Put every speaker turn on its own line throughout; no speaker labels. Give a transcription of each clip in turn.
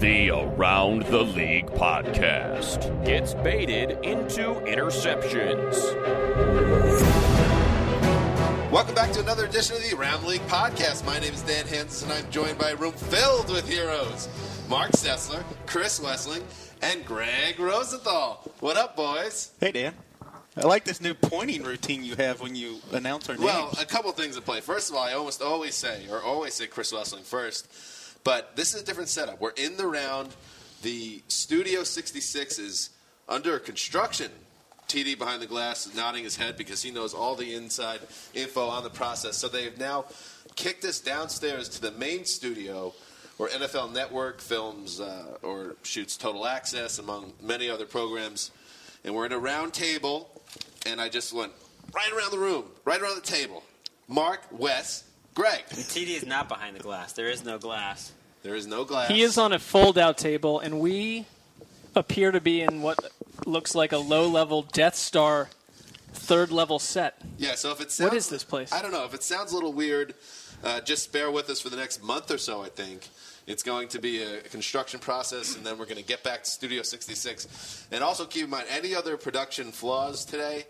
The Around the League podcast gets baited into interceptions.
Welcome back to another edition of the Around the League podcast. My name is Dan Hanzus, and I'm joined by a room filled with heroes. Marc Sessler, Chris Wesseling, and Gregg Rosenthal. What up, boys?
Hey, Dan. I like this new pointing routine you have when you announce our names.
Well, a couple things at play. First of all, I almost always say, or always say Chris Wesseling first, but this is a different setup. We're in the round. The Studio 66 is under construction. TD behind the glass is nodding his head because he knows all the inside info on the process. So they've now kicked us downstairs to the main studio where NFL Network films uh, or shoots Total Access, among many other programs. And we're in a round table, and I just went right around the room, right around the table. Marc, Wes, Gregg.
The TD is not behind the glass. There is no glass.
There is no glass.
He is on a fold-out table, and we appear to be in what looks like a low-level Death Star third-level set.
Yeah, so if it sounds,
What is this place?
I don't know. If it sounds a little weird, uh, just bear with us for the next month or so. I think it's going to be a construction process, and then we're going to get back to Studio 66. And also keep in mind any other production flaws today.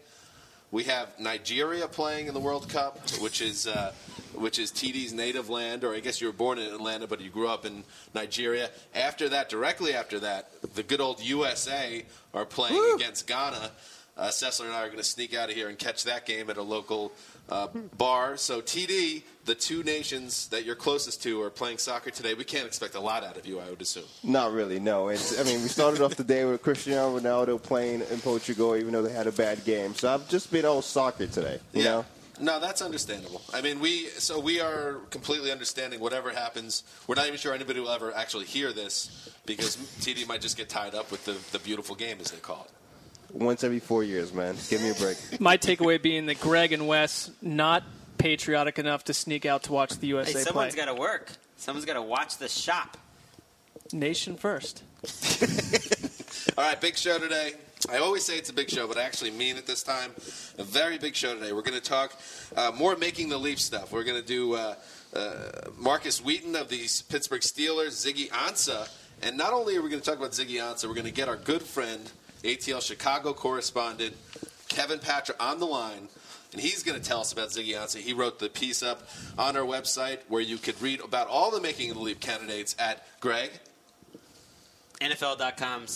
We have Nigeria playing in the World Cup, which is uh, which is TD's native land, or I guess you were born in Atlanta, but you grew up in Nigeria. After that, directly after that, the good old USA are playing against Ghana. Uh, Sessler and I are going to sneak out of here and catch that game at a local uh, bar. So, TD, the two nations that you're closest to are playing soccer today. We can't expect a lot out of you, I would assume.
Not really, no. It's, I mean, we started off the day with Cristiano Ronaldo playing in Portugal, even though they had a bad game. So I've just been all soccer today, you
yeah.
know?
No, that's understandable. I mean, we so we are completely understanding whatever happens. We're not even sure anybody will ever actually hear this because TD might just get tied up with the, the beautiful game, as they call it.
Once every four years, man. Give me a break.
My takeaway being that Gregg and Wes not patriotic enough to sneak out to watch the
Hey,
USA play.
someone's got to work. Someone's got to watch the shop.
Nation first.
All right, big show today. I always say it's a big show, but I actually mean it this time. A very big show today. We're going to talk uh, more making the leap stuff. We're going to do uh, uh, Markus Wheaton of the Pittsburgh Steelers, Ziggy Ansah, and not only are we going to talk about Ziggy Ansah, we're going to get our good friend, ATL Chicago correspondent Kevin Patra on the line. And he's going to tell us about Ziggy Ansah. He wrote the piece up on our website where you could read about all the making of the leap candidates at Greg.
NFL.com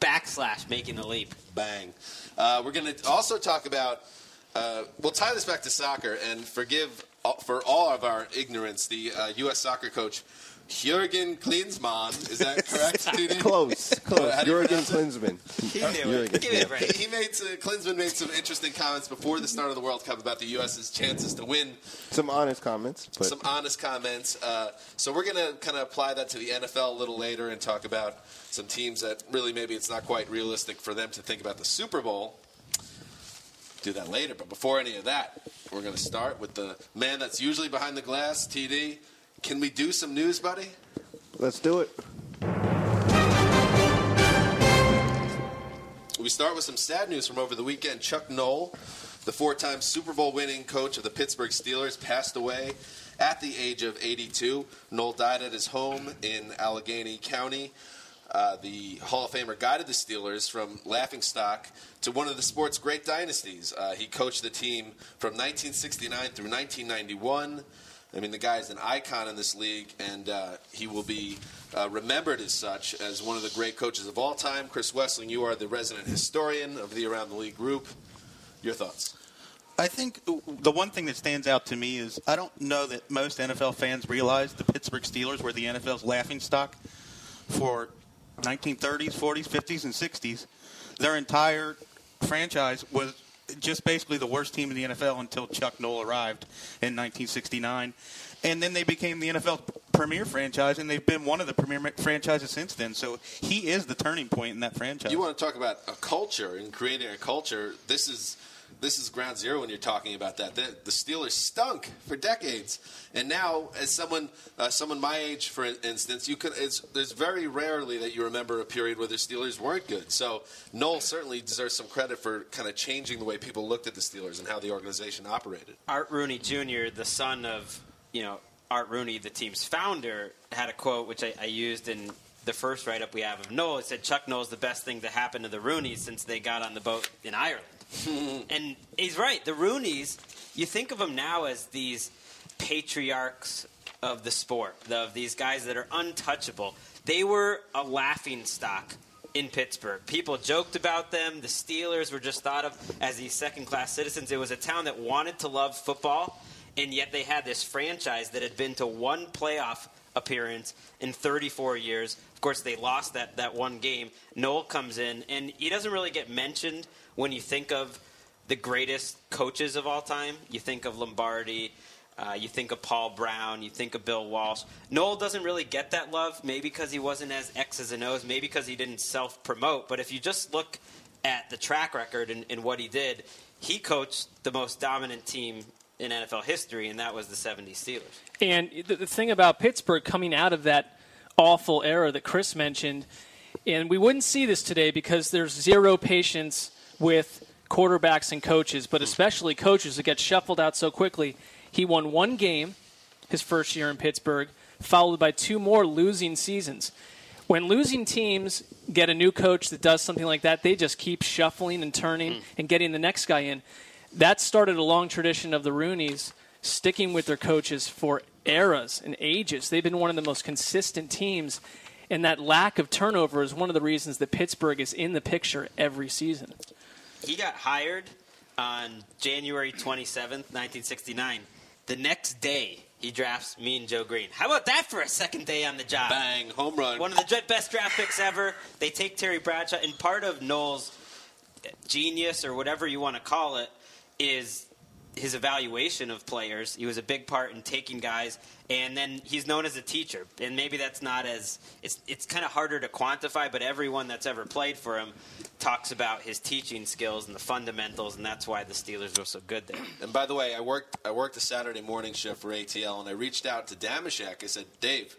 backslash making the leap.
Bang. Uh, we're going to also talk about. Uh, we'll tie this back to soccer and forgive for all of our ignorance. The uh, U.S. soccer coach Jurgen Klinsmann is that correct? TD?
Close, close.
How do you
Jurgen
pronounce
Klinsmann.
He knew it. Give a break.
He made some, Klinsmann made some interesting comments before the start of the World Cup about the U.S.'s chances to win.
Some honest comments, but
Some honest comments. Uh, so we're going to kind of apply that to the NFL a little later and talk about some teams that really maybe it's not quite realistic for them to think about the Super Bowl. Do that later. But before any of that, we're going to start with the man that's usually behind the glass, TD. Can we do some news, buddy?
let's do it.
We start with some sad news from over the weekend. Chuck Noll, the four time Super Bowl winning coach of the Pittsburgh Steelers, passed away at the age of 82. Noll died at his home in Allegheny County. Uh, the Hall of Famer guided the Steelers from laughingstock to one of the sport's great dynasties. Uh, he coached the team from 1969 through 1991. I mean, the guy is an icon in this league, and uh, he will be uh, remembered as such as one of the great coaches of all time. Chris Wesseling, you are the resident historian of the Around the League group. Your thoughts?
I think the one thing that stands out to me is I don't know that most NFL fans realize the Pittsburgh Steelers were the NFL's laughing stock for 1930s, 40s, 50s, and 60s. Their entire franchise was just basically the worst team in the NFL until Chuck Noll arrived in 1969. and then they became the NFL premier franchise, and they've been one of the premier franchises since then. So he is the turning point in that franchise.
You want to talk about a culture and creating a culture? This is this is ground zero when you're talking about that. The, the Steelers stunk for decades, and now, as someone uh, someone my age, for instance, you could. There's very rarely that you remember a period where the Steelers weren't good. So Noll certainly deserves some credit for kind of changing the way people looked at the Steelers and how the organization operated.
Art Rooney Jr., the son of you know Art Rooney, the team's founder, had a quote which I, I used in the first write-up we have of Noll. It said Chuck Noll's the best thing to happen to the Rooneys since they got on the boat in Ireland. and he's right. The Rooneys, you think of them now as these patriarchs of the sport, of these guys that are untouchable. They were a laughing stock in Pittsburgh. People joked about them. The Steelers were just thought of as these second class citizens. It was a town that wanted to love football, and yet they had this franchise that had been to one playoff appearance in 34 years. Of course, they lost that, that one game. Noll comes in, and he doesn't really get mentioned when you think of the greatest coaches of all time. You think of Lombardi. Uh, you think of Paul Brown, you think of Bill Walsh. Noll doesn't really get that love, maybe because he wasn't as X's and O's, maybe because he didn't self promote. But if you just look at the track record and, and, what he did, he coached the most dominant team in NFL history, and that was the 70 Steelers.
And the, the thing about Pittsburgh coming out of that awful era that Chris mentioned, and we wouldn't see this today because there's zero patience with quarterbacks and coaches, but especially coaches that get shuffled out so quickly. He won one game his first year in Pittsburgh, followed by two more losing seasons. When losing teams get a new coach that does something like that, they just keep shuffling and turning mm. and getting the next guy in. That started a long tradition of the Rooneys sticking with their coaches for eras and ages. They've been one of the most consistent teams, and that lack of turnover is one of the reasons that Pittsburgh is in the picture every season.
He got hired on January 27th, 1969. The next day, he drafts Mean Joe Greene. How about that for a second day on the job?
Bang, home run.
One of the best draft picks ever. They take Terry Bradshaw, and part of Noll's genius, or whatever you want to call it, is his evaluation of players. He was a big part in taking guys, and then he's known as a teacher. And maybe that's not as it's it's kind of harder to quantify, but everyone that's ever played for him talks about his teaching skills and the fundamentals, and that's why the Steelers were so good there.
And by the way, I worked I worked a Saturday morning shift for ATL, and I reached out to Damashek. I said, Dave,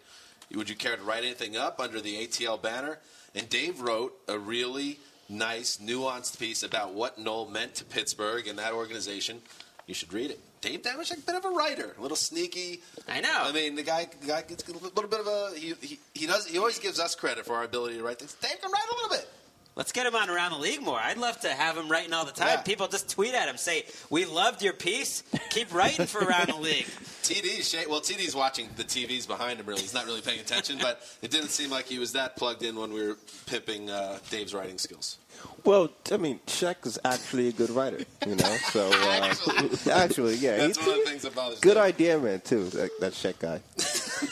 would you care to write anything up under the ATL banner? And Dave wrote a really nice, nuanced piece about what Noll meant to Pittsburgh and that organization you should read it. Dave Damashek, a bit of a writer, a little sneaky.
I know.
I mean, the guy, the guy gets a little bit of a. He, he, he does. He always gives us credit for our ability to write things. Dave can write a little bit.
Let's get him on around the league more. I'd love to have him writing all the time. Yeah. People just tweet at him, say, "We loved your piece. Keep writing for around the league."
TD, well, TD's watching the TVs behind him. Really, he's not really paying attention, but it didn't seem like he was that plugged in when we were pimping uh, Dave's writing skills.
Well, I mean, Shaq is actually a good writer, you know. So uh,
actually,
actually, yeah,
that's one of the things that bothers
Good
me.
idea, man, too. That, that Shaq guy.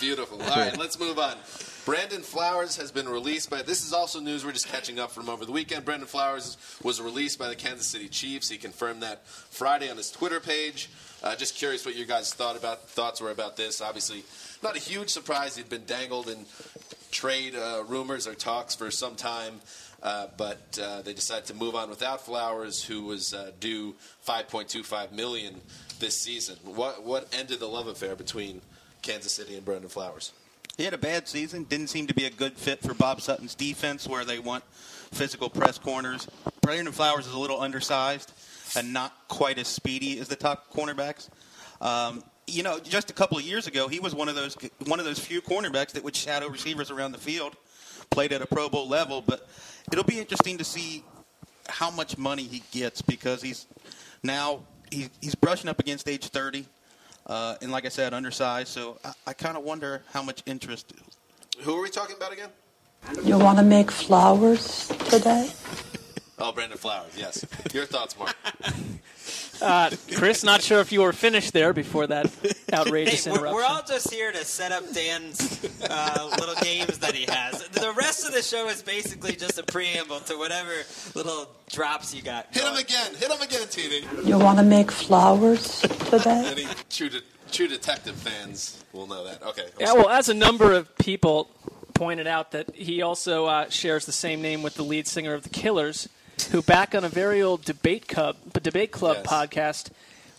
Beautiful. All right, let's move on. Brandon Flowers has been released by. This is also news we're just catching up from over the weekend. Brandon Flowers was released by the Kansas City Chiefs. He confirmed that Friday on his Twitter page. Uh, just curious what your guys thought about thoughts were about this. Obviously, not a huge surprise. He'd been dangled in trade uh, rumors or talks for some time. Uh, but uh, they decided to move on without Flowers, who was uh, due 5.25 million this season. What what ended the love affair between Kansas City and Brandon Flowers?
He had a bad season. Didn't seem to be a good fit for Bob Sutton's defense, where they want physical press corners. Brandon Flowers is a little undersized and not quite as speedy as the top cornerbacks. Um, you know, just a couple of years ago, he was one of those one of those few cornerbacks that would shadow receivers around the field, played at a Pro Bowl level. But it'll be interesting to see how much money he gets because he's now he, he's brushing up against age 30. Uh, and like I said, undersized. So I, I kind of wonder how much interest.
Who are we talking about again?
You want to make flowers today?
oh, Brandon Flowers. Yes. Your thoughts, Marc?
Uh, Chris, not sure if you were finished there before that outrageous
hey,
interruption.
We're, all just here to set up Dan's uh, little games that he has. The rest of the show is basically just a preamble to whatever little drops you got.
Hit him again. Hit him again, TV.
You want to make flowers today?
and he chewed it True Detective fans will know that. Okay.
Yeah, well, as a number of people pointed out that he also uh, shares the same name with the lead singer of the Killers, who back on a very old debate club, debate club
Yes.
podcast,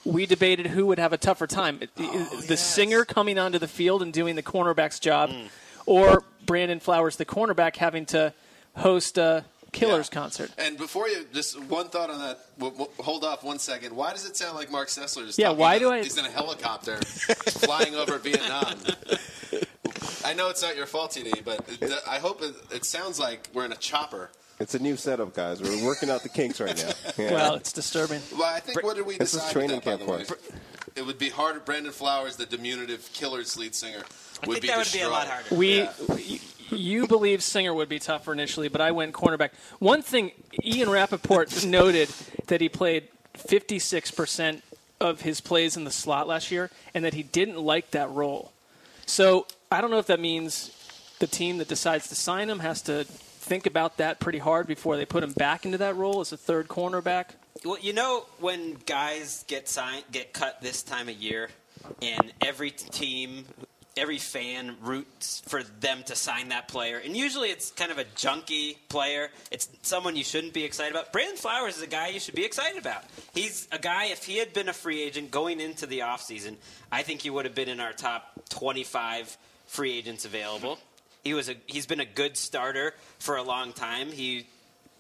we debated who would have a tougher time:
Oh,
the singer coming onto the field and doing the cornerback's job, mm. or Brandon Flowers, the cornerback, having to host a Killers
Yeah.
concert.
And before you, just one thought on that. W- w- hold off one second. Why does it sound like Marc Sessler is?
Yeah,
talking
why
about-
do I-
He's in a helicopter flying over Vietnam. I know it's not your fault, TD, but I hope it, it sounds like we're in a chopper.
It's a new setup, guys. We're working out the kinks right now. Yeah.
Well, it's disturbing.
Well, I think what did we
This is
decide?
training
with that,
camp
the
for
way? It would be harder. Brandon Flowers, the diminutive Killers lead singer,
I
would
think
be
that would be a lot harder.
We,
Yeah.
y- you believe Singer would be tougher initially, but I went cornerback. One thing, Ian Rapoport noted that he played 56% of his plays in the slot last year, and that he didn't like that role. So I don't know if that means the team that decides to sign him has to think about that pretty hard before they put him back into that role as a third cornerback.
Well, you know when guys get signed, get cut this time of year, and every team, every fan roots for them to sign that player, and usually it's kind of a junky player. It's someone you shouldn't be excited about. Brandon Flowers is a guy you should be excited about. He's a guy. If he had been a free agent going into the offseason, I think he would have been in our top 25 free agents available. He was a. He's been a good starter for a long time. He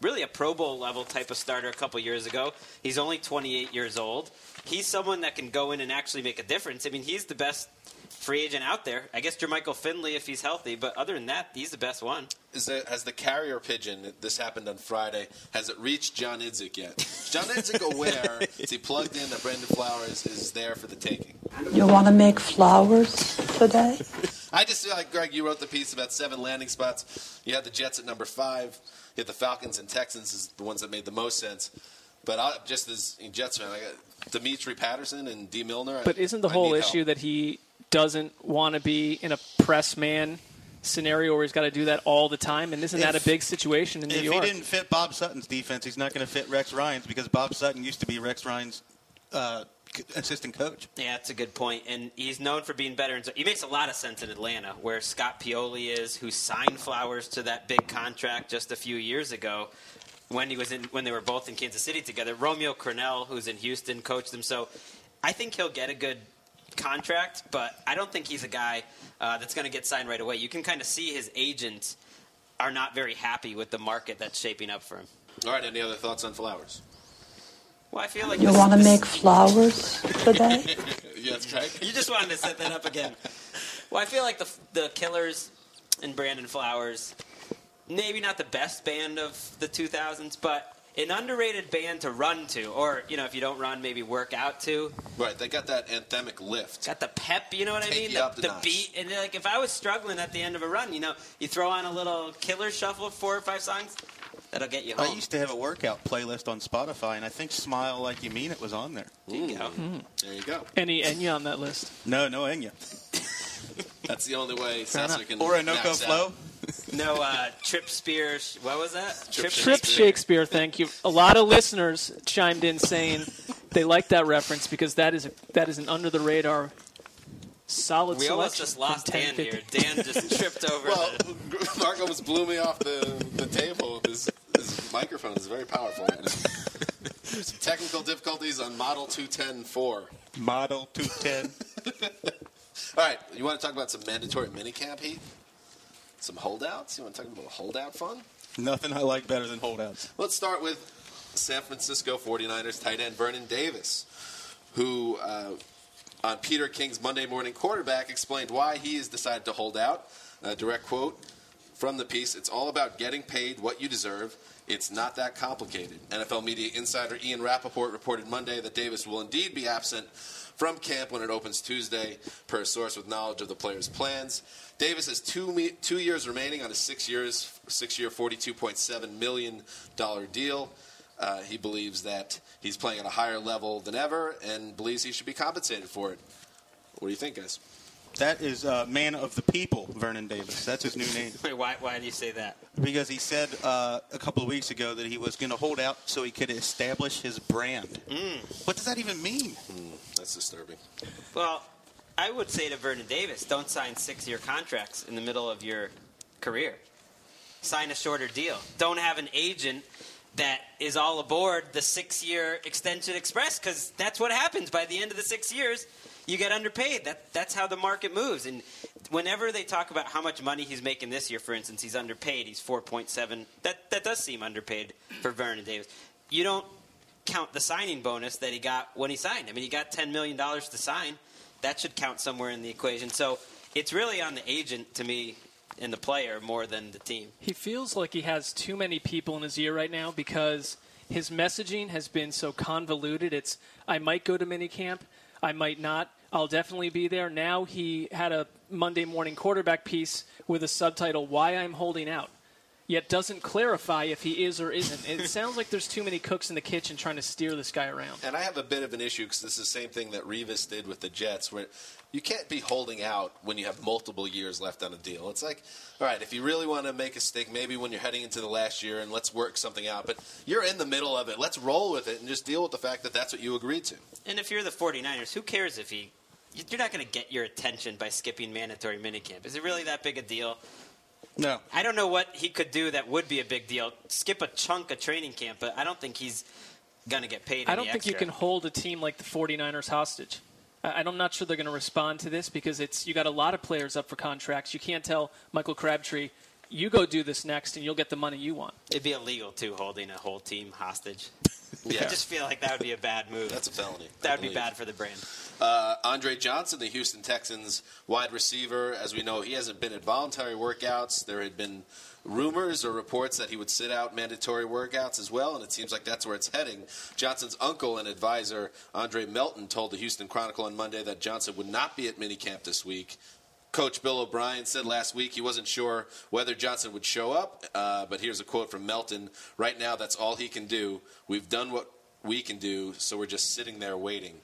really a Pro Bowl level type of starter a couple years ago. He's only 28 years old. He's someone that can go in and actually make a difference. I mean, he's the best free agent out there. I guess Jermichael Finley if he's healthy, but other than that, he's the best one.
Is there, has the carrier pigeon? This happened on Friday. Has it reached John Idzik yet? Is John Idzik aware? is he plugged in that Brandon Flowers is there for the taking?
You want to make flowers today?
I just feel like Gregg, you wrote the piece about seven landing spots. You had the Jets at number five. You had the Falcons and Texans as the ones that made the most sense. But I, just as a Jets fan, I got Dimitri Patterson and Dee Milner.
But isn't the
I
whole issue
help.
that he doesn't want to be in a press man scenario where he's got to do that all the time? And isn't that a big situation in New
If
York?
If he didn't fit Bob Sutton's defense, he's not going to fit Rex Ryan's because Bob Sutton used to be Rex Ryan's uh, c- assistant coach.
Yeah, that's a good point. And he's known for being better. And so he makes a lot of sense in Atlanta, where Scott Pioli is, who signed Flowers to that big contract just a few years ago when he was in when they were both in Kansas City together. Romeo Crennel, who's in Houston, coached them. So I think he'll get a good contract, but I don't think he's a guy uh, that's going to get signed right away. You can kind of see his agents are not very happy with the market that's shaping up for him.
All right. Any other thoughts on Flowers?
Well, I feel like
You want to make flowers today?
Yes, Gregg.
You just wanted to set that up again. Well, I feel like the the Killers and Brandon Flowers, maybe not the best band of the 2000s, but an underrated band to run to, or you know, if you don't run, maybe work out to.
Right. They got that anthemic lift.
Got the pep, you know what I mean?
you
The,
up the
the
notch.
beat, and like if I was struggling at the end of a run, you know, you throw on a little Killer shuffle, four or five songs, that'll get you
I used to have a workout playlist on Spotify, and I think "Smile Like You Mean It" was on there.
There you go.
There you go.
Any Enya on that list?
No, no Enya.
That's the only way Sessler can.
Or a
max
Noco. Flow.
No uh, Trip Spears. What was that?
Trip
Trip Shakespeare, thank you. A lot of listeners chimed in saying they like that reference because that is a, that is an under the radar solid
We almost just lost Dan
1050.
here. Dan just tripped over.
Well,
the,
Marc almost blew me off the, the table. His, his microphone is very powerful. Technical difficulties on Model 210 4.
Model 210.
All right, you want to talk about some mandatory minicamp heat? Some holdouts? You want to talk about a holdout fun?
Nothing I like better than holdouts.
Let's start with San Francisco 49ers tight end Vernon Davis, who uh, on Peter King's Monday Morning Quarterback explained why he has decided to hold out. A direct quote from the piece It's all about getting paid what you deserve. It's not that complicated. NFL media insider Ian Rapoport reported Monday that Davis will indeed be absent from camp when it opens Tuesday, per a source with knowledge of the player's plans. Davis has two, me- two years remaining on a six years, six-year, $42.7 million deal. Uh, he believes that he's playing at a higher level than ever and believes he should be compensated for it. What do you think, guys?
That is uh, man of the people, Vernon Davis. That's his new name.
wait, why, why do you say that?
Because he said uh, a couple of weeks ago that he was going to hold out so he could establish his brand. What does that even mean?
That's disturbing.
Well, I would say to Vernon Davis, don't sign six-year contracts in the middle of your career. Sign a shorter deal. Don't have an agent that is all aboard the six-year extension express because that's what happens by the end of the six years. You get underpaid. That that's how the market moves. And whenever they talk about how much money he's making this year, for instance, he's underpaid. He's four point seven. That that does seem underpaid for Vernon Davis. You don't count the signing bonus that he got when he signed. I mean, he got ten million dollars to sign. That should count somewhere in the equation. So it's really on the agent to me and the player more than the team.
He feels like he has too many people in his ear right now because his messaging has been so convoluted. It's I might go to minicamp, I might not. I'll definitely be there. Now he had a Monday morning quarterback piece with a subtitle "Why I'm Holding Out." Yet doesn't clarify if he is or isn't. It sounds like there's too many cooks in the kitchen trying to steer this guy around.
And I have a bit of an issue because this is the same thing that Revis did with the Jets, where you can't be holding out when you have multiple years left on a deal. It's like, all right, if you really want to make a stick, maybe when you're heading into the last year and let's work something out. But you're in the middle of it. Let's roll with it and just deal with the fact that that's what you agreed to.
And if you're the 49ers, who cares if he. You're not going to get your attention by skipping mandatory minicamp. Is it really that big a deal?
No.
I don't know what he could do that would be a big deal. Skip a chunk of training camp, but I don't think he's going to get paid.
I don't
any
think you can hold a team like the 49ers hostage. I- I'm not sure they're going to respond to this because it's you got a lot of players up for contracts. You can't tell Michael Crabtree, you go do this next and you'll get the money you want.
It'd be illegal too, holding a whole team hostage.
Yeah.
I just feel like that would be a bad move.
That's a felony.
that
I
would be bad for the brand.
Uh, Andre Johnson, the Houston Texans wide receiver, as we know, he hasn't been at voluntary workouts. There had been rumors or reports that he would sit out mandatory workouts as well, and it seems like that's where it's heading. Johnson's uncle and advisor, Andre Melton, told the Houston Chronicle on Monday that Johnson would not be at minicamp this week. Coach Bill O'Brien said last week he wasn't sure whether Johnson would show up, uh, but here's a quote from Melton. Right now, that's all he can do. We've done what we can do, so we're just sitting there waiting.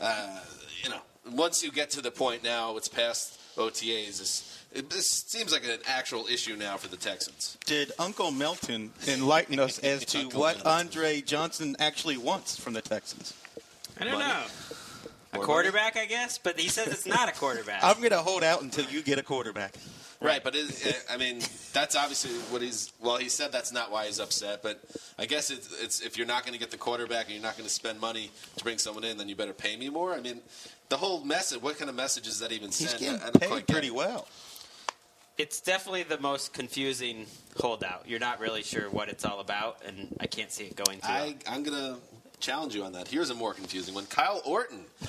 Uh, you know, once you get to the point now, it's past OTAs. It's, it, this seems like an actual issue now for the Texans.
Did Uncle Melton enlighten us as to
Uncle
what
Melton.
Andre Johnson actually wants from the Texans?
I don't
Money.
know. A
More
quarterback, I guess, but he says it's not a quarterback.
I'm going to hold out until you get a quarterback.
Right, but it, it, I mean, that's obviously what he's. Well, he said that's not why he's upset, but I guess it's, it's if you're not going to get the quarterback and you're not going to spend money to bring someone in, then you better pay me more. I mean, the whole message. What kind of message is that even
He's
send?
getting
I, I don't
paid
quite get
pretty
it.
well.
it's definitely the most confusing holdout. You're not really sure what it's all about, and I can't see it going too.
I, I'm going to challenge you on that. Here's a more confusing one. Kyle Orton.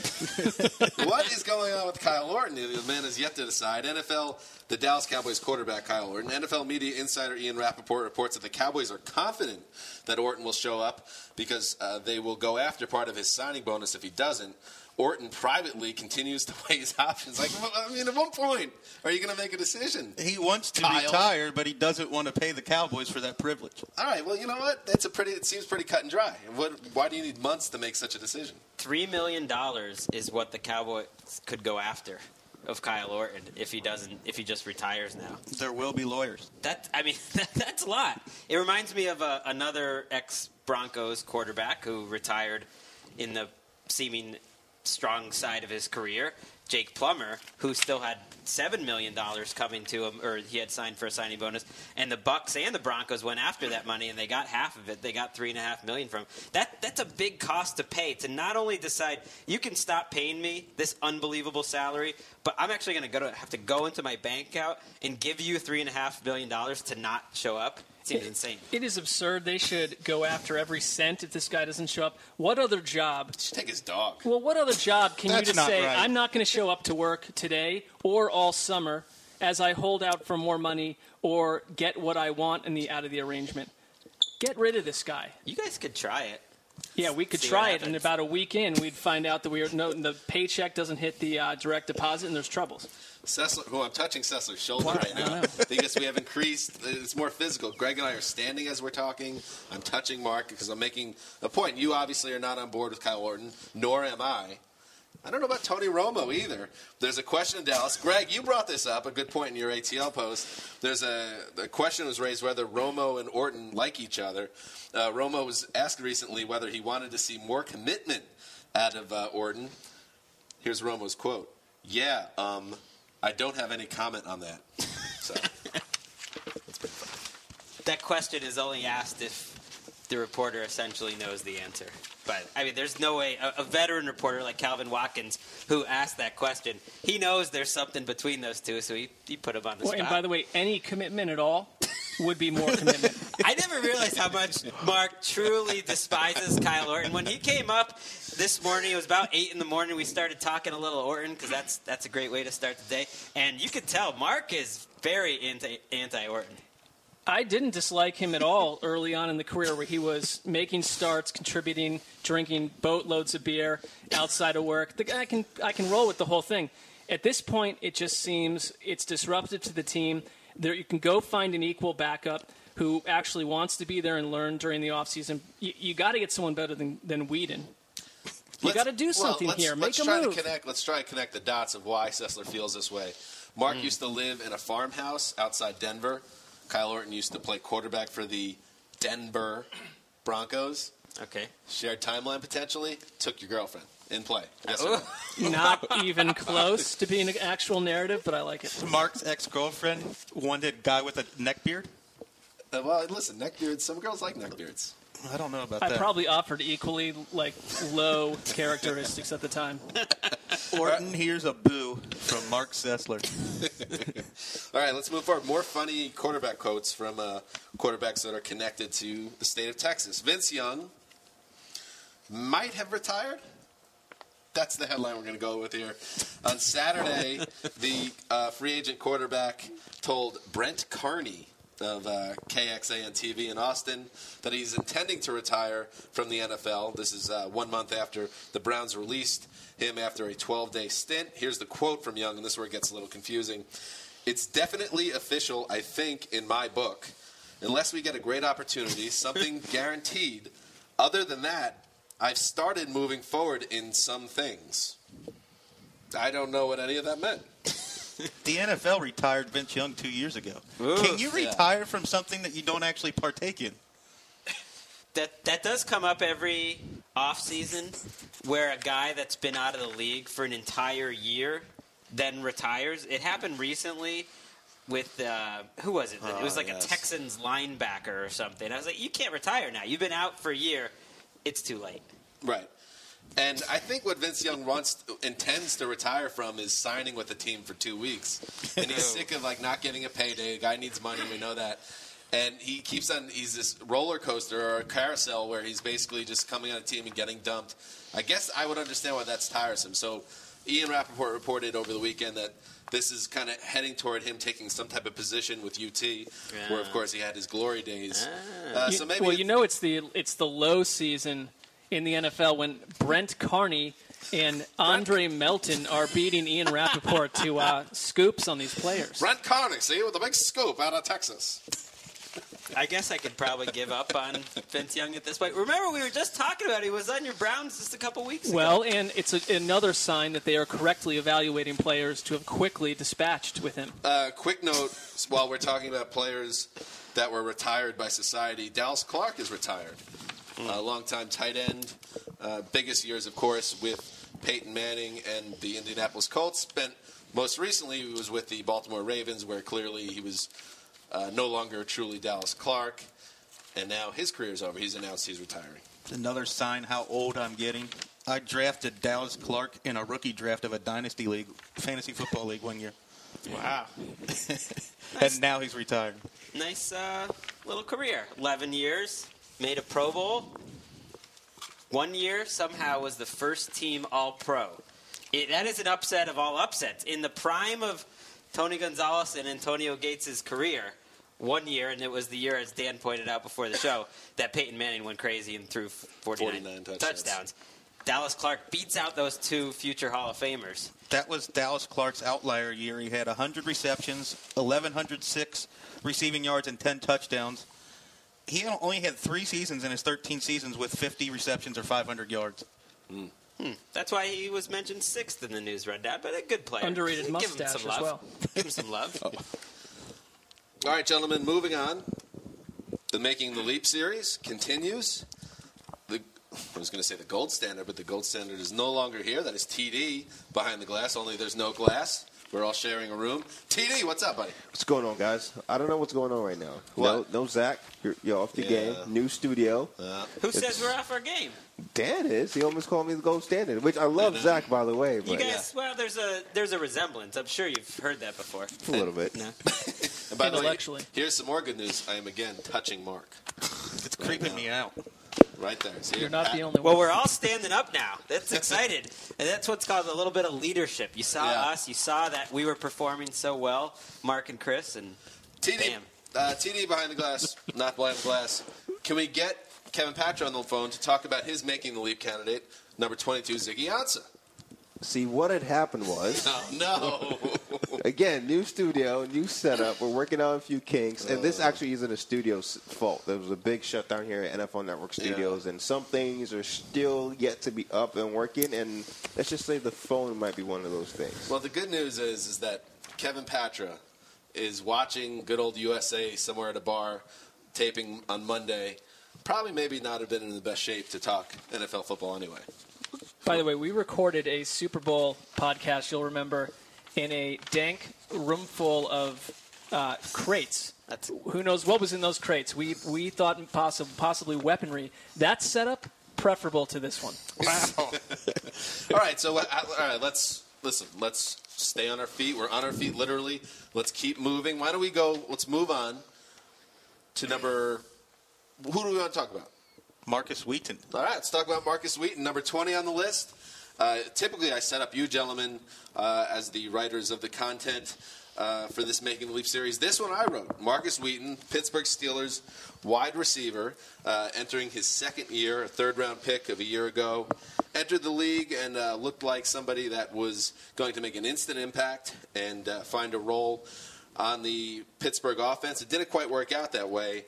what is going on with Kyle Orton? The man has yet to decide. NFL, the Dallas Cowboys quarterback Kyle Orton. NFL media insider Ian Rapoport reports that the Cowboys are confident that Orton will show up because uh, they will go after part of his signing bonus if he doesn't. Orton privately continues to weigh his options. Like, I mean, at one point are you going to make a decision?
He wants to
Kyle.
retire, but he doesn't want to pay the Cowboys for that privilege.
All right, well, you know what? That's a pretty. It seems pretty cut and dry. What? Why do you need months to make such a decision?
Three million dollars is what the Cowboys could go after of Kyle Orton if he doesn't if he just retires now.
There will be lawyers.
That I mean that, that's a lot. It reminds me of uh, another ex Broncos quarterback who retired in the seeming strong side of his career, Jake Plummer, who still had seven million dollars coming to him, or he had signed for a signing bonus, and the Bucks and the Broncos went after that money, and they got half of it. They got three and a half million from him. that. That's a big cost to pay to not only decide you can stop paying me this unbelievable salary, but I'm actually going to have to go into my bank account and give you three and a half million dollars to not show up. Seems insane.
It is absurd. They should go after every cent if this guy doesn't show up. What other job?
Just take his dog.
Well, what other job can you just say,
right.
I'm not going to show up to work today or all summer as I hold out for more money or get what I want in the out of the arrangement? Get rid of this guy.
You guys could try it.
Yeah, we could
See
try it, and
happens.
about a week in, we'd find out that we are no, the paycheck doesn't hit the uh, direct deposit, and there's troubles.
Sessler, who I'm touching Sessler's shoulder
Why?
right now because we have increased. It's more physical. Gregg and I are standing as we're talking. I'm touching Marc because I'm making a point. You obviously are not on board with Kyle Orton, nor am I. I don't know about Tony Romo either. There's a question in Dallas. Gregg, you brought this up, a good point in your ATL post. There's a, a question was raised whether Romo and Orton like each other. Uh, Romo was asked recently whether he wanted to see more commitment out of uh, Orton. Here's Romo's quote Yeah, um, I don't have any comment on that. So
That question is only asked if the reporter essentially knows the answer. But I mean, there's no way a, a veteran reporter like Calvin Watkins, who asked that question, he knows there's something between those two, so he, he put him on the
Well,
spot.
and by the way, any commitment at all would be more commitment.
I never realized how much Marc truly despises Kyle Orton. When he came up this morning, it was about eight in the morning. We started talking a little Orton because that's that's a great way to start the day. And you could tell Marc is very anti anti Orton.
I didn't dislike him at all early on in the career where he was making starts, contributing, drinking boatloads of beer outside of work. The guy can I can roll with the whole thing. At this point, it just seems it's disruptive to the team. There, you can go find an equal backup who actually wants to be there and learn during the offseason. You, you got to get someone better than, than Whedon. You
Let's-
got to do
well,
something
let's-
here. Make
let's
a
try
move.
To connect, let's try to connect the dots of why Sessler feels this way. Marc
Hmm.
used to live in a farmhouse outside Denver. Kyle Orton used to play quarterback for the Denver Broncos.
Okay.
Shared timeline potentially. Took your girlfriend in play. Yes or no?
Not even close to being an actual narrative, but I like it.
Marc's ex-girlfriend wanted guy with a neck beard.
Uh, well, listen, neckbeards. Some girls like neckbeards.
I don't know about
I
that.
probably offered equally like low characteristics at the time.
Orton hears a boo from Marc Sessler.
All right, let's move forward. More funny quarterback quotes from uh, quarterbacks that are connected to the state of Texas. Vince Young might have retired. That's the headline we're going to go with here. On Saturday, the uh, free agent quarterback told Brent Carney of uh, KXAN TV in Austin that he's intending to retire from the NFL. This is uh, one month after the Browns released him after a 12 day stint. Here's the quote from Young, and this is where it gets a little confusing. It's definitely official, I think, in my book. Unless we get a great opportunity, something guaranteed. Other than that, I've started moving forward in some things. I don't know what any of that meant.
The NFL retired Vince Young two years ago.
Oof,
Can you
yeah.
retire from something that you don't actually partake in?
That that does come up every off season, where a guy that's been out of the league for an entire year then retires. It happened recently with uh, who was it? it was like
yes.
a Texans linebacker or something. I was like, you can't retire now. You've been out for a year. It's too late.
Right. And I think what Vince Young wants intends to retire from is signing with a team for two weeks, and he's sick of like not getting a payday. The guy needs money, we know that. And he keeps on. He's this roller coaster or a carousel where he's basically just coming on a team and getting dumped. I guess I would understand why that's tiresome. So, Ian Rapoport reported over the weekend that this is kind of heading toward him taking some type of position with UT, where of course he had his glory days. Uh, so maybe
well, you know it's the it's the low season in the NFL when Brent Carney and Andre Melton are beating Ian Rapoport to uh, scoops on these players.
Brent Carney, see, with a big scoop out of Texas.
I guess I could probably give up on Vince Young at this point. Remember, we were just talking about he was on your Browns just a couple weeks ago.
Well, and it's a, another sign that they are correctly evaluating players to have quickly dispatched with him.
Uh, quick note while we're talking about players that were retired by society, Dallas Clark is retired. A longtime tight end. Uh, biggest years, of course, with Peyton Manning and the Indianapolis Colts. Spent most recently, he was with the Baltimore Ravens, where clearly he was uh, no longer truly Dallas Clark. And now his career is over. He's announced he's retiring.
Another sign how old I'm getting. I drafted Dallas Clark in a rookie draft of a dynasty league, fantasy football league, one year,
wow.
and now he's retired.
nice uh, little career. 11 years, made a Pro Bowl. One year, somehow, was the first team All Pro. It, that is an upset of all upsets. In the prime of Tony Gonzalez and Antonio Gates' career, one year, and it was the year, as Dan pointed out before the show, that Peyton Manning went crazy and threw 49,
49 touchdowns.
touchdowns. Dallas Clark beats out those two future Hall of Famers.
That was Dallas Clark's outlier year. He had 100 receptions, 1,106 receiving yards, and 10 touchdowns. He only had three seasons in his 13 seasons with 50 receptions or 500 yards. Hmm. Hmm.
That's why he was mentioned sixth in the news rundown, but a good player.
Underrated
Give him
mustache
some
as
love.
well.
Give him some love. Oh.
All right, gentlemen, moving on. The Making the Leap series continues. The I was going to say the gold standard, but the gold standard is no longer here. That is TD behind the glass. Only there's no glass. We're all sharing a room. TD, what's up, buddy?
What's going on, guys? I don't know what's going on right now.
What?
No, no, Zach, you're, you're off the
Yeah.
game. New studio.
Who says we're off our game?
Dan is. He almost called me the gold standard, which I love Zach, by the way.
You
But
guys, well, there's a there's a resemblance. I'm sure you've heard that before.
a little bit.
No.
And by the way,
Intellectually.
here's some more good news. I am again touching Marc
It's creeping me out.
Right there. See,
You're not the only one.
Well, we're all standing up now. That's excited, and that's what's called a little bit of leadership. You saw
Yeah.
us. You saw that we were performing so well, Marc and Chris, and
TD,
Bam.
uh, TD behind the glass, not behind the glass. Can we get Kevin Patra on the phone to talk about his making the leap candidate, number 22, Ziggy Ansah?
See, what had happened was,
Oh, no.
again, new studio, new setup. We're working on a few kinks, and this oh. actually isn't a studio's fault. There was a big shutdown here at NFL Network Studios, and some things are still yet to be up and working. And let's just say the phone might be one of those things.
well, the good news is, is that Kevin Patra is watching good old USA somewhere at a bar, taping on Monday. Probably maybe not have been in the best shape to talk NFL football anyway.
By the way, we recorded a Super Bowl podcast, you'll remember, in a dank room full of uh, crates.
That's-
Who knows what was in those crates? We, we thought possibly, possibly weaponry. That setup, preferable to this one. Wow.
All right, so uh, all right, let's listen. Let's stay on our feet. We're on our feet, literally. Let's keep moving. Why don't we go? Let's move on to number. Who do we want to talk about?
Markus Wheaton.
All right, let's talk about Markus Wheaton, number 20 on the list. Uh, typically, I set up you gentlemen uh, as the writers of the content uh, for this Making the Leap series. This one I wrote Markus Wheaton, Pittsburgh Steelers wide receiver, uh, entering his second year, a third round pick of a year ago. Entered the league and uh, looked like somebody that was going to make an instant impact and uh, find a role on the Pittsburgh offense. It didn't quite work out that way.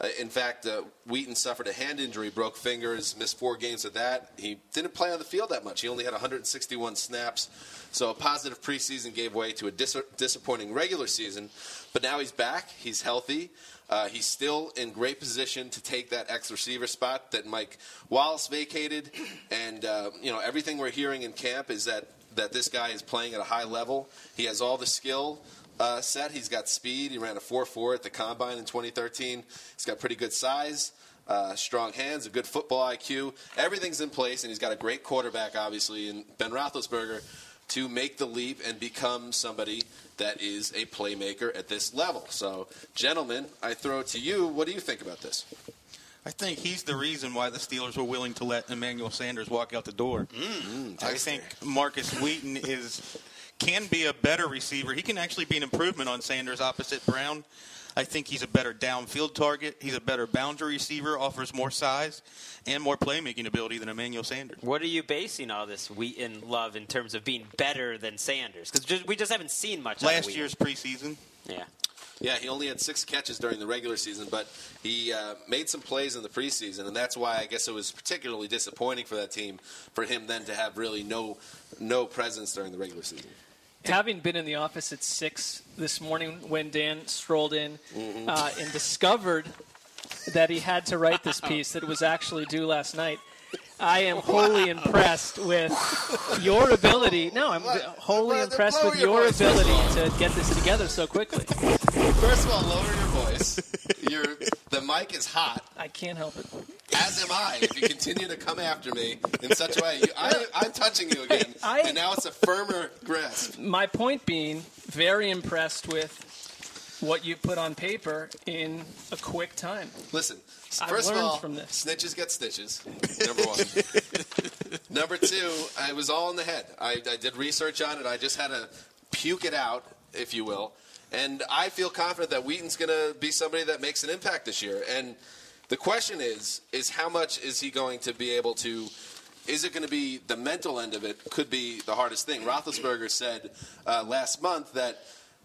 Uh, in fact, uh, Wheaton suffered a hand injury, broke fingers, missed four games with that. He didn't play on the field that much. He only had 161 snaps. So a positive preseason gave way to a dis- disappointing regular season. But now he's back. He's healthy. Uh, he's still in great position to take that X receiver spot that Mike Wallace vacated. And, uh, you know, everything we're hearing in camp is that, that this guy is playing at a high level. He has all the skill uh, set. He's got speed. He ran a 4-4 at the combine in 2013. He's got pretty good size, uh, strong hands, a good football IQ. Everything's in place, and he's got a great quarterback, obviously, in Ben Roethlisberger, to make the leap and become somebody that is a playmaker at this level. So, gentlemen, I throw it to you. What do you think about this?
I think he's the reason why the Steelers were willing to let Emmanuel Sanders walk out the door. I think Markus Wheaton is can be a better receiver. He can actually be an improvement on Sanders opposite Brown. I think he's a better downfield target. He's a better boundary receiver, offers more size and more playmaking ability than Emmanuel Sanders.
what are you basing all this Wheaton love in terms of being better than Sanders? Because we just haven't seen much. out of
Last year's preseason,
yeah.
Yeah, he only had six catches during the regular season, but he uh, made some plays in the preseason, and that's why I guess it was particularly disappointing for that team for him then to have really no no presence during the regular season.
Having been in the office at 6 this morning when Dan strolled in
Mm-hmm.
uh, and discovered that he had to write this piece that was actually due last night, I am wholly impressed with your ability. No, I'm wholly
Blow-
impressed with
your
your ability to get this together so quickly.
First of all, lower your voice. Your the mic is hot,
I can't help it.
As am I. If you continue to come after me in such a way, you, I, I'm touching you again,
I-
and now it's a firmer grasp.
My point being, very impressed with what you put on paper in a quick time.
Listen,
I've
first of all,
from this.
snitches get stitches. Number one. Number two, I was all in the head. I, I did research on it. I just had to puke it out, if you will. And I feel confident that Wheaton's going to be somebody that makes an impact this year. And the question is, is how much is he going to be able to? Is it going to be the mental end of it? Could be the hardest thing. Roethlisberger said uh, last month that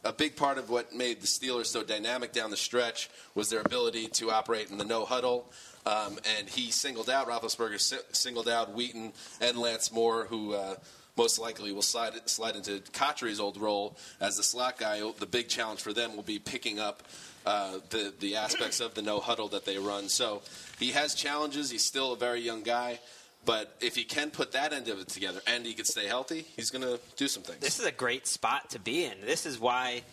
a big part of what made the Steelers so dynamic down the stretch was their ability to operate in the no huddle. Um, and he singled out Roethlisberger, si- singled out Wheaton and Lance Moore, who uh, most likely will slide slide into Cotchery's old role as the slot guy. The big challenge for them will be picking up uh, the the aspects of the no huddle that they run. So he has challenges. He's still a very young guy. But if he can put that end of it together and he can stay healthy, he's going to do some things.
This is a great spot to be in. This is why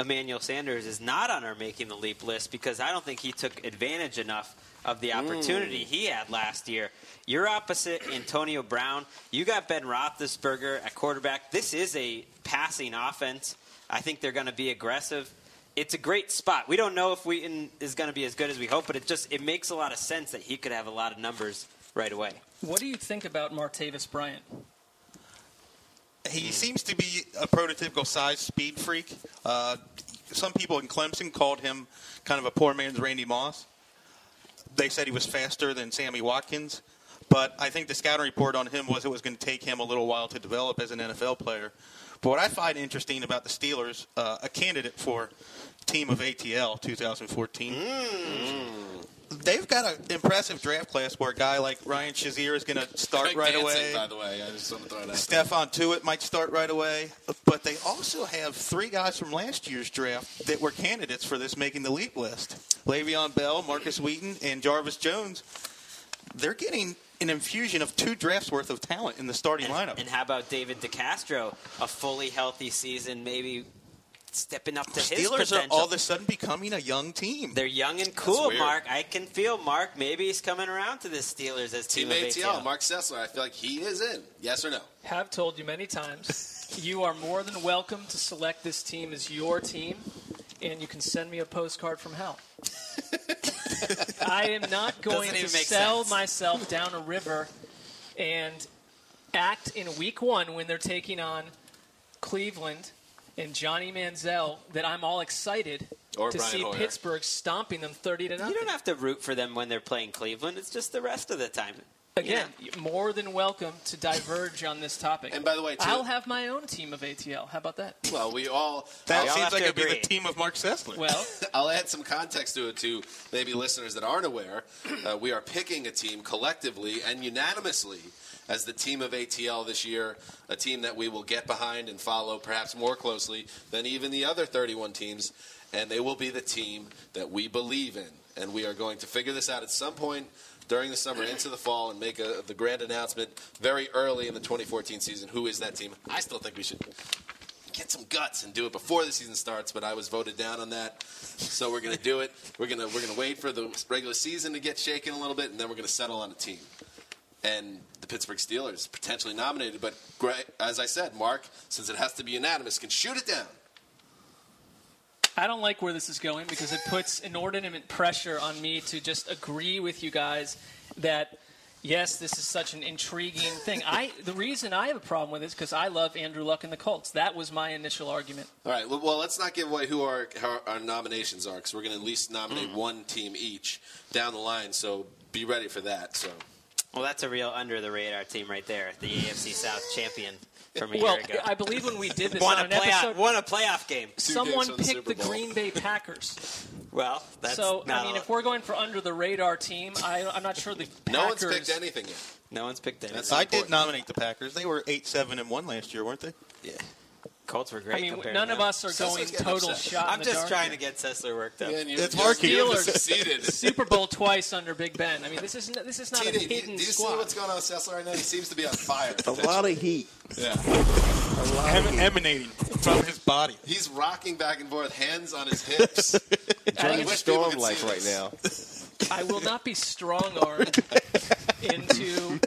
Emmanuel Sanders is not on our making the leap list because I don't think he took advantage enough of the opportunity he had last year. You're opposite Antonio Brown. You got Ben Roethlisberger at quarterback. This is a passing offense. I think they're going to be aggressive. It's a great spot. We don't know if Wheaton is going to be as good as we hope, but it just it makes a lot of sense that he could have a lot of numbers right away.
What do you think about Martavis Bryant?
He seems to be a prototypical size speed freak. Uh, some people in Clemson called him kind of a poor man's Randy Moss. They said he was faster than Sammy Watkins, but I think the scouting report on him was it was going to take him a little while to develop as an NFL player. But what I find interesting about the Steelers, uh, a candidate for team of ATL 2014, they've got an impressive draft class where a guy like Ryan Shazier is going to start
Craig
right away.
By the way, I just want to throw it out.
Stephon Tuitt might start right away, but they also have three guys from last year's draft that were candidates for this making the leap list: Le'Veon Bell, Markus Wheaton, and Jarvis Jones. They're getting an infusion of two drafts worth of talent in the starting
And,
lineup.
and how about David DeCastro? A fully healthy season, maybe stepping up to his
Steelers are all of a sudden becoming a young team.
They're young and cool. Marc. I can feel Marc. Maybe he's coming around to the Steelers as team,
Team
of
ATL,
ATL.
Marc Sessler. I feel like he is in. Yes or no?
Have told you many times. you are more than welcome to select this team as your team, and you can send me a postcard from hell. I am not going to sell
sense.
myself down a river and act in week one when they're taking on Cleveland and Johnny Manziel that I'm all excited
Or
to
Brian
see
Hoyer.
Pittsburgh stomping them 30 to nothing.
You don't have to root for them when they're playing Cleveland. It's just the rest of the time.
Again, you're more than welcome to diverge on this topic.
And by the way, too-
I'll have my own team of ATL. How about that?
Well, we all.
that
all
seems like
to
it'd be the team of Marc Sessler.
Well,
I'll add some context to it to maybe listeners that aren't aware. Uh, we are picking a team collectively and unanimously as the team of ATL this year, a team that we will get behind and follow perhaps more closely than even the other 31 teams, and they will be the team that we believe in. And we are going to figure this out at some point during the summer into the fall and make a, the grand announcement very early in the 2014 season. Who is that team? I still think we should get some guts and do it before the season starts, but I was voted down on that. So we're going to do it. We're going to we're going to wait for the regular season to get shaken a little bit, and then we're going to settle on a team. And the Pittsburgh Steelers potentially nominated, but as I said, Marc, since it has to be unanimous, can shoot it down.
I don't like where this is going because it puts inordinate pressure on me to just agree with you guys that yes, this is such an intriguing thing. I the reason I have a problem with it is because I love Andrew Luck and the Colts. That was my initial argument.
All right. Well, well, let's not give away who our our, our nominations are, because we're going to at least nominate mm. one team each down the line. So be ready for that. So.
Well, that's a real under the radar team right there. The AFC South champion from a
Well,
year ago.
I believe when we did this
won
on
a
an
playoff,
episode,
won a playoff game.
someone
games for the
picked the Green Bay Packers.
Well, that's
so
not
I mean,
a-
if we're going for under the radar team, I, I'm not sure the Packers.
No one's picked anything yet.
no one's picked anything.
That's
I
important.
did nominate the Packers. They were eight, seven, and one last year, weren't they?
Yeah. Colts were great.
I mean, none
to
of us are
Sessler's
going total
upset.
shot.
I'm
the
just
dark
trying
here.
to get Sessler worked up.
Man, you,
It's
you're-
working.
Steelers.
succeeded.
Super Bowl twice under Big Ben. I mean, this is this is not
TD,
a
do you,
hidden
do you see what's going on with Sessler right now? He seems to be on fire.
A lot of heat.
Yeah.
A lot
Em-
of heat.
emanating from his body.
He's rocking back and forth, hands on his hips.
Trying
I wish people
storm
could
like right now.
I will not be strong armed into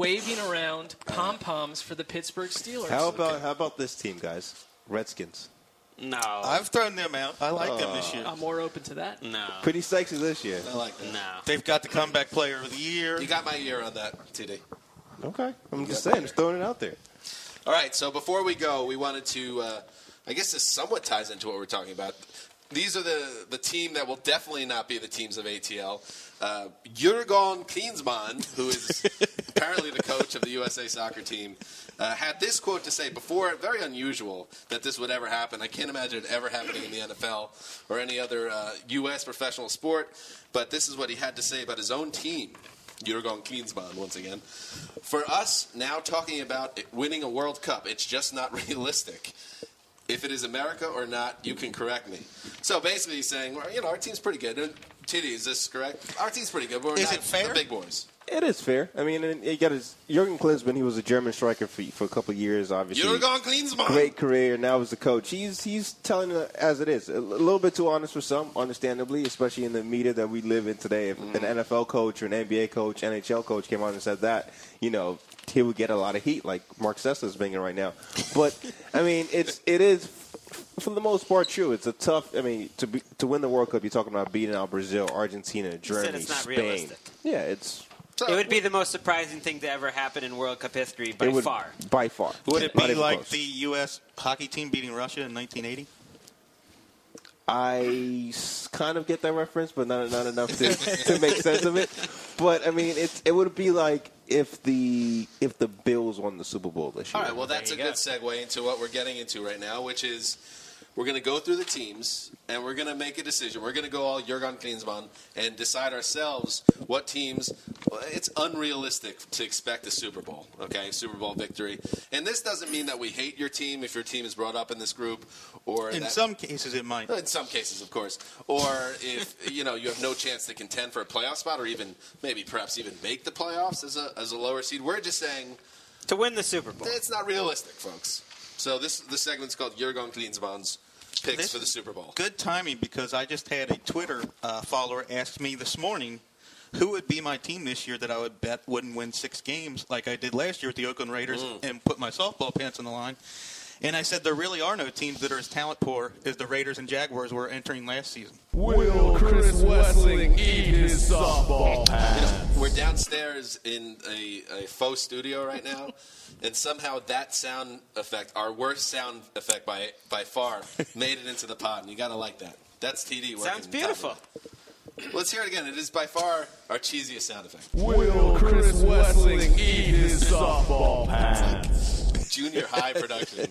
waving around pom poms for the Pittsburgh Steelers.
How about how about this team, guys? Redskins.
No.
I've thrown them out. I like them this year.
I'm more open to that.
no.
Pretty sexy this year.
I like that.
No.
They've got the comeback player of the year.
You got my ear on that, TD.
Okay, I'm just saying, just throwing it out there.
All right, so before we go, we wanted to, uh, I guess this somewhat ties into what we're talking about. These are the, the team that will definitely not be the teams of ATL. Uh, Jurgen Klinsmann, who is apparently the coach of the USA soccer team, uh, had this quote to say before, very unusual that this would ever happen. I can't imagine it ever happening in the NFL or any other uh, U.S. professional sport, but this is what he had to say about his own team. Jurgen Klinsmann, once again. For us, now talking about winning a World Cup, it's just not realistic. If it is America or not, you can correct me. So basically, he's saying, well, you know, our team's pretty good. TD, is this correct? Our team's pretty good, but we're
Is
not
it fair?
the big boys.
It is fair. I mean, and you got his Jurgen Klinsmann. He was a German striker for, for a couple of years, obviously.
Jurgen Klinsmann.
Great career. Now as a coach, he's he's telling it as it is. A little bit too honest for some, understandably, especially in the media that we live in today. If an mm. NFL coach or an NBA coach, NHL coach came on and said that, you know, he would get a lot of heat, like Marc Sessler's bringing right now. But I mean, it's it is for the most part true. It's a tough. I mean, to be, to win the World Cup, you're talking about beating out Brazil, Argentina, Germany,
it's not
Spain.
realistic.
Yeah, it's
It would be the most surprising thing to ever happen in World Cup history by
would,
far.
by far.
Would it be like
close.
the U.S. hockey team beating Russia in 1980?
I kind of get that reference, but not not enough to, to make sense of it. But I mean, it's it would be like if the if the Bills won the Super Bowl this year.
All right, well, that's a
you
good segue into what we're getting into right now, which is we're going to go through the teams and we're going to make a decision. We're going to go all Jurgen Klinsmann and decide ourselves what teams. well, It's unrealistic to expect a Super Bowl, okay? Super Bowl victory. And this doesn't mean that we hate your team if your team is brought up in this group, or
In
that-
some cases, it might.
in some cases, of course. Or if you know you have no chance to contend for a playoff spot, or even maybe perhaps even make the playoffs as a as a lower seed. We're just saying
To win the Super Bowl.
it's not realistic, folks. So this this segment's called Jurgen Klinsmann's picks
This-
for the Super Bowl.
Good timing because I just had a Twitter uh, follower ask me this morning who would be my team this year that I would bet wouldn't win six games like I did last year with the Oakland Raiders and put my softball pants on the line. And I said there really are no teams that are as talent poor as the Raiders and Jaguars were entering last season.
Will Chris Wesseling eat his softball hat?
We're downstairs in a, a faux studio right now, and somehow that sound effect, our worst sound effect by by far, made it into the pod. And you gotta like that. That's TD. working
Sounds beautiful.
top of it. Let's hear it again. It is by far our cheesiest sound effect.
Will Chris Wesseling eat his softball hat?
Junior high production.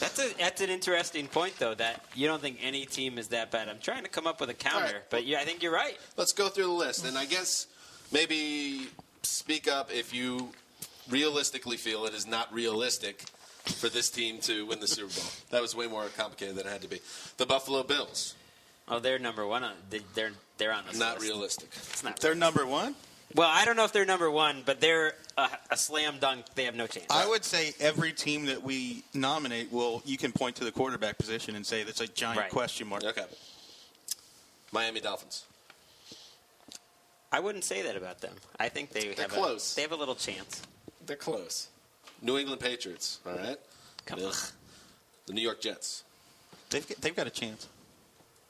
That's a that's an interesting point though. That you don't think any team is that bad. I'm trying to come up with a counter,
All right.
but yeah, I think you're right.
Let's go through the list, and I guess maybe speak up if you realistically feel it is not realistic for this team to win the Super Bowl. That was way more complicated than it had to be. The Buffalo Bills,
Oh, they're number one. On, they- they're they're on this
not
list.
realistic.
It's not.
They're number one.
Well, I don't know if they're number one, but they're a, a slam dunk. They have no chance.
I would say every team that we nominate will you can point to the quarterback position and say that's a giant
Right.
question mark.
Okay. Miami Dolphins.
I wouldn't say that about them. I think they
They're
have
close.
A, they have a little chance.
They're close. New England Patriots. All right.
Come
Ugh.
on.
The New York Jets.
They've got- they've got a chance.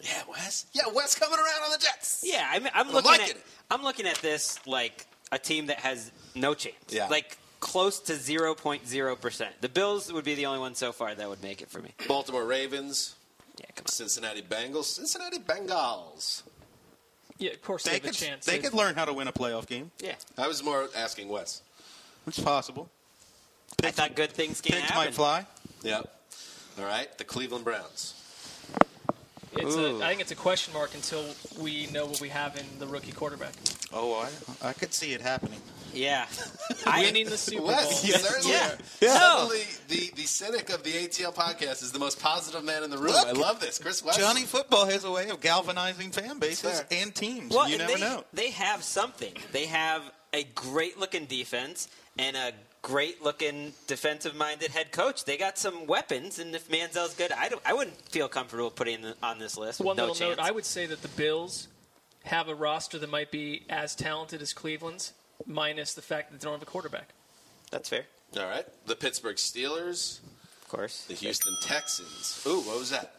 Yeah, Wes. Yeah, Wes coming around on the Jets.
Yeah, I'm, I'm
I'm
looking
liking
at
it.
I'm looking at this like a team that has no chance.
Yeah.
Like close to 0.0%. The Bills would be the only one so far that would make it for me.
Baltimore Ravens.
Yeah, come on.
Cincinnati Bengals. Cincinnati Bengals.
Yeah, of course they,
They
have a
could
chance.
they
They've-
could learn how to win a playoff game.
Yeah,
I was more asking Wes.
It's possible.
I thought good things can
Pigs
happen.
might fly.
Yep. All right. The Cleveland Browns.
It's a, I think it's a question mark until we know what we have in the rookie quarterback.
Oh, I I could see it happening.
Yeah, I
Winning the Super Bowl.
Wes, you certainly,
Yeah.
certainly the, the cynic of the ATL podcast is the most positive man in the room.
Look,
I love this. Chris Wes.
Johnny Football has a way of galvanizing fan bases
Fair.
and teams.
Well,
you
and
never
they,
know.
They have something. They have a great looking defense and a great looking defensive minded head coach. They got some weapons, and if Manziel's good, I, don't, I wouldn't feel comfortable putting him on this list.
One
no
little
chance.
note: I would say that the Bills have a roster that might be as talented as Cleveland's, minus the fact that they don't have a quarterback.
That's fair,
All right. The Pittsburgh Steelers.
of course.
The Houston Texans. Ooh, what was that?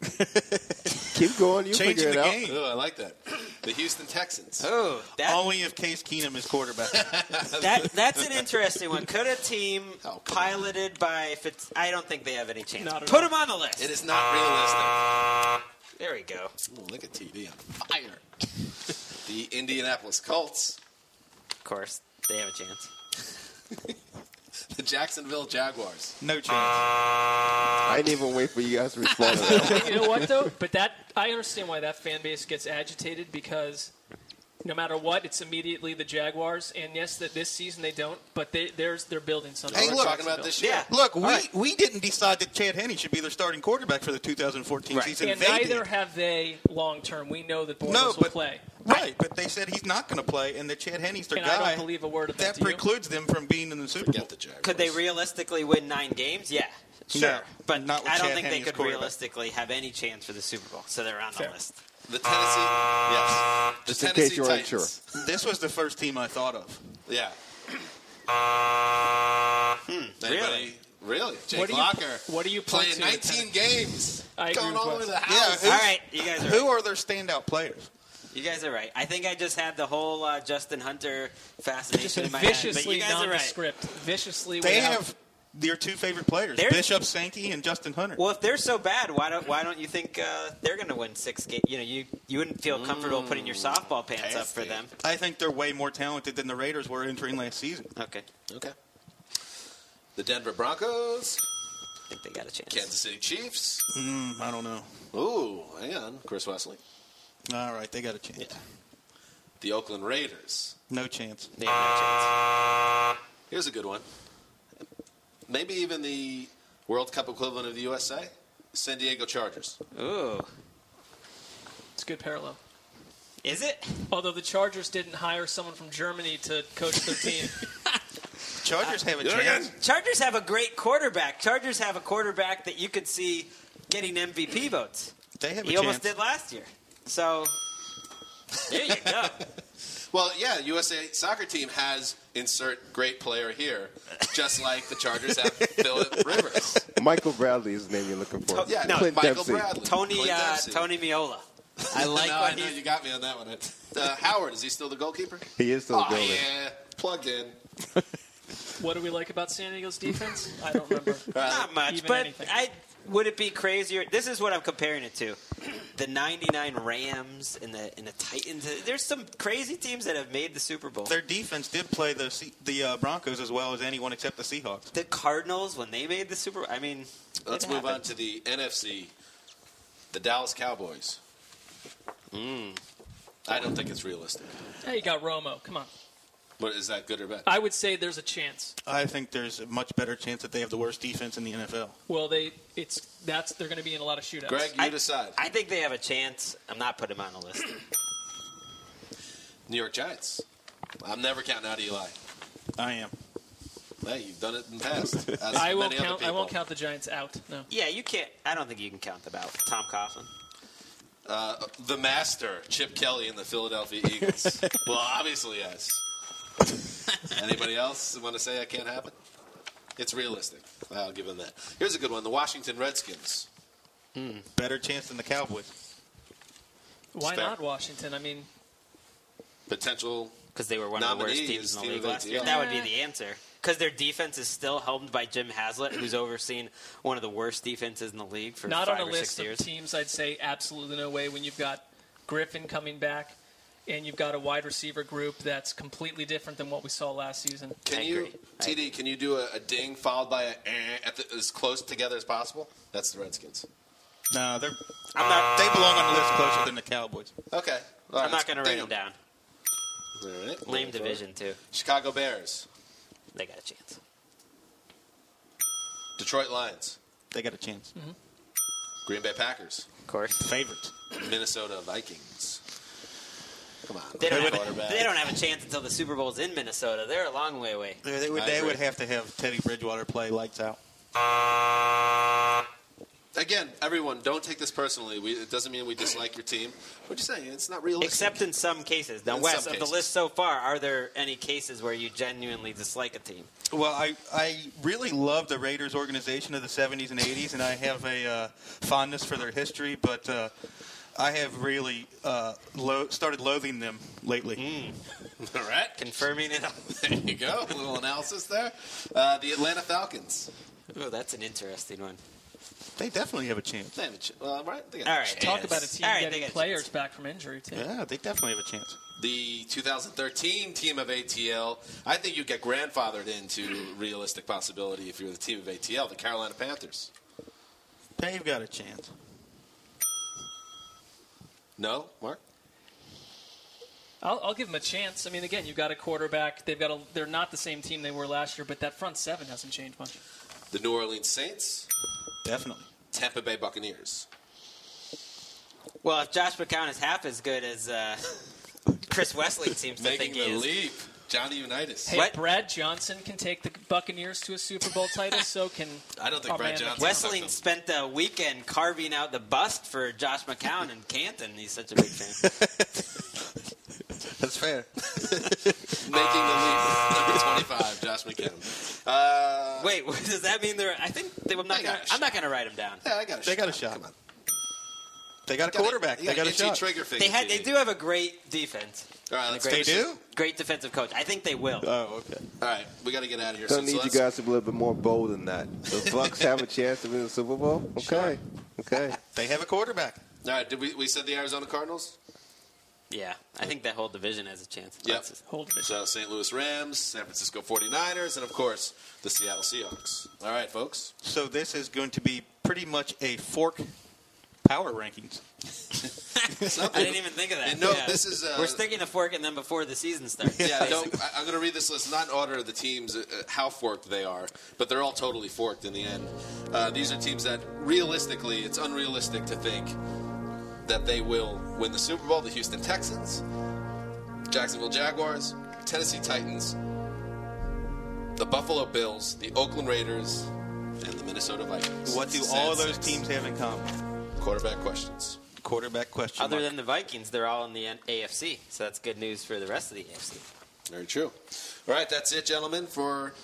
Keep going. You
Changing
figure it
the
out.
game.
Ooh, I like that. The Houston Texans.
Oh, that,
Only if Case Keenum is quarterback.
that that's an interesting one. Could a team
Oh, come
piloted by Fitz? I don't think they have any chance.
Not at
Put
all.
him on the list.
It is not realistic.
There we go.
Ooh, look at TD on fire. the Indianapolis Colts.
Of course, they have a chance.
The Jacksonville Jaguars.
no chance.
I didn't even wait for you guys to respond to that.
you know what though? But that I understand why that fan base gets agitated because no matter what, it's immediately the Jaguars. And yes, that this season they don't, but they, there's they're building something.
Hey,
We're
look.
talking about this year.
Yeah.
Look, we,
right.
we didn't decide that Chad Henne should be their starting quarterback for the 2014
Right.
season.
and
they
neither
did.
have they long term. We know that Bortles
no,
will play.
Right, but they said he's not going to play, and that Chad Henne's their
And
guy.
I don't believe a word of that.
that
do you?
precludes them from being in the Super Bowl.
The Jaguars.
Could they realistically win nine games? Yeah, sure.
No,
but
not
I don't
Chad
think
Henne
they could realistically have any chance for the Super Bowl. So they're on the list.
The Tennessee, uh, yes. The
Just in
Tennessee
case you weren't
Titans.
This was the first team I thought of.
Yeah. Uh, hmm. Hmm.
Really?
Anybody? Really? Jake
What do you-
Locker.
what do you
playing 19 games?
I
going all the way to the house.
who's-
All right, you guys are
Who
right.
are their standout players?
You guys are right. I think I just had the whole uh, Justin Hunter
Just
fascination in my head. But
viciously
you guys are right.
nondescript. Viciously.
They
without-
have their two favorite players,
They're-
Bishop Sankey and Justin Hunter.
Well, if they're so bad, why don't why don't you think uh, they're going to win six games? You know, you you wouldn't feel comfortable putting your softball pants up for them.
I think they're way more talented than the Raiders were entering last season.
Okay,
Okay. The Denver Broncos,
I think they got a chance.
Kansas City Chiefs.
Mm, I don't know.
Ooh, hang on. Chris Wesseling.
All right, they got a chance.
The Oakland Raiders.
No chance.
They have
Here's a good one. Maybe even the World Cup equivalent of the USA. San Diego Chargers.
Ooh,
It's a good parallel.
is it?
Although the Chargers didn't hire someone from Germany to coach their team.
Chargers have a chance.
Chargers have a great quarterback. Chargers have a quarterback that you could see getting MVP votes.
They have a chance.
He almost did last year. So there you go.
Well, yeah, USA soccer team has insert great player here, just like the Chargers have Philip Rivers.
Michael Bradley is the name you're looking for.
Yeah,
No,
Clint
Michael
Dempsey.
Bradley.
Tony
Clint
uh, Tony Meola. I like
no,
what
I know
he's
you got me on that one. Uh, Howard, is he still the goalkeeper?
He is still
the
goalkeeper.
Oh, yeah, plugged in.
what do we like about San Diego's defense? I don't remember.
Not much,
Even
but
anything.
I would it be crazier? This is what I'm comparing it to: the '99 Rams and the and the Titans. There's some crazy teams that have made the Super Bowl.
Their defense did play the Se- the uh, Broncos as well as anyone except the Seahawks.
the Cardinals when they made the Super. I mean,
Let's
it
move on to the NFC. The Dallas Cowboys.
Hmm.
I don't think it's realistic.
Hey, you got Romo. Come on.
But is that good or bad?
I would say there's a chance.
I think there's a much better chance that they have the worst defense in the NFL.
Well, they it's that's they're going to be in a lot of shootouts.
Gregg, you
I-
decide.
I think they have a chance. I'm not putting them on the list.
New York Giants. I'm never counting out Eli.
I am.
Hey, you've done it in the past. As
I won't count. I won't count the Giants out. No.
yeah, you can't. I don't think you can count them out. Tom Coughlin.
Uh, the master, Chip Kelly, and the Philadelphia Eagles. well, obviously, yes. Anybody else want to say that can't happen? It's realistic. I'll give them that. Here's a good one: the Washington Redskins.
Hmm, better chance than the Cowboys.
Why
fair.
not Washington? I mean,
Potential.
because they were one of the worst teams in the league last year.
ATL.
That would be the answer. Because their defense is still helmed by Jim Haslett, who's overseen one of the worst defenses in the league for
not
five
on a
or
list
six
of
years.
teams. I'd say absolutely no way. When you've got Griffin coming back, and you've got a wide receiver group that's completely different than what we saw last season.
Can you, TD? Can you do a, a ding followed by a eh at the, as close together as possible? That's the Redskins.
No, they're
I'm not.
they belong on the list closer than the Cowboys.
Okay. All right,
I'm not going to write them down.
All right.
Lame division too.
Chicago Bears,
They got a chance.
Detroit Lions,
They got a chance.
Green Bay Packers,
Of course.
Favorites.
Minnesota Vikings. Come on,
They don't, have,
quarterback.
they don't have a chance until the Super Bowl's in Minnesota. They're a long way away.
They, they would, they would have to have Teddy Bridgewater play lights out.
Again, everyone, don't take this personally. We, it doesn't mean we dislike your team. We're just saying it's not realistic.
Except in some cases. Now,
In
Wes, of
cases.
the list so far, are there any cases where you genuinely dislike a team?
Well, I, I really love the Raiders organization of the 70s and 80s, and I have a uh, fondness for their history, but uh, I have really uh, lo- started loathing them lately.
All right.
Confirming it.
There you go. A little analysis there. Uh, the Atlanta Falcons.
Oh, that's an interesting one.
They definitely have a chance.
They have a ch- well, right. They got
All
a
Talk about a team
All right,
getting
got
players back from injury too.
Yeah, they definitely have a chance.
The 2013 team of ATL. I think you get grandfathered into realistic possibility if you're the team of ATL, the Carolina Panthers.
They've got a chance.
No, Marc.
I'll, I'll give them a chance. I mean, again, you've got a quarterback. They've got a, they're not the same team they were last year, but that front seven hasn't changed much.
The New Orleans Saints,
Definitely.
Tampa Bay Buccaneers.
Well, if Josh McCown is half as good as uh, Chris Wesseling seems to think he
the
is,
leap, Johnny Unitas.
Hey,
What?
Brad Johnson can take the Buccaneers to a Super Bowl title. so can
I don't think Brad Johnson-
Wesley spent the weekend carving out the bust for Josh McCown in Canton. He's such a big fan.
That's fair.
Making the leap, number 25, Josh McCown. Uh,
Wait, does that mean they're? I think they, I'm not.
They
Gonna,
got a
I'm not going to write them down.
yeah, I got a
They
shot.
got a shot.
Come on.
They got a
Gotta-
quarterback. They got a
itchy
shot.
trigger finger.
They had. They do have a great defense.
All right, let's
great,
They do?
Great defensive coach. I think they will.
Oh, okay.
All right, we got to get out of here.
Don't
So-
need
so
you guys to be a little bit more bold than that. The Bucks have a chance to win the Super Bowl. Okay, okay.
They have a quarterback.
All right, did we, we said the Arizona Cardinals?
Yeah, I think that whole division has a chance.
Yep.
That's-
hold it.
So St. Louis Rams, San Francisco 49ers, and of course, the Seattle Seahawks. All right, folks.
So this is going to be pretty much a fork power rankings.
I didn't even think of that.
And no,
Yeah.
this is, uh,
We're sticking a fork in them before the season starts.
Yeah, don't, I, I'm going to read this list, not in order of the teams, uh, uh, how forked they are, but they're all totally forked in the end. Uh, these are teams that, realistically, it's unrealistic to think that they will win the Super Bowl. The Houston Texans, Jacksonville Jaguars, Tennessee Titans, the Buffalo Bills, the Oakland Raiders, and the Minnesota Vikings.
What do all those teams have in common?
Quarterback questions.
Quarterback question.
Other
mark.
than the Vikings, they're all in the AFC, so that's good news for the rest of the AFC.
Very true. All right, that's it, gentlemen, for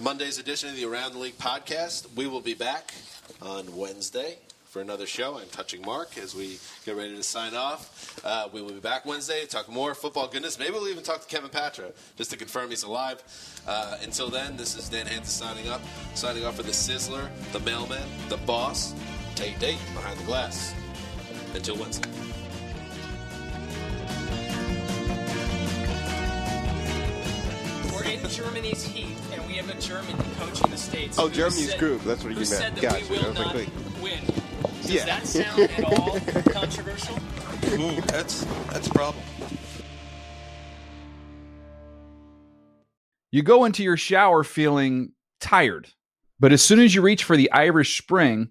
Monday's edition of the Around the League podcast. We will be back on Wednesday for another show. I'm touching Marc as we get ready to sign off. Uh, we will be back Wednesday to talk more football goodness. Maybe we'll even talk to Kevin Patra just to confirm he's alive. Uh, until then, this is Dan Hanzus signing up, signing off for the Sizzler, the Mailman, the Boss, Tate Date behind the glass. Until Wednesday.
We're in Germany's heat, and we have a German coaching the states.
Oh, Germany's
said-
group. That's what you meant.
said that
Gotcha.
we will
I was like,
win. Does
Yeah.
that sound at all controversial?
Ooh, that's that's a problem.
You go into your shower feeling tired, but as soon as you reach for the Irish Spring,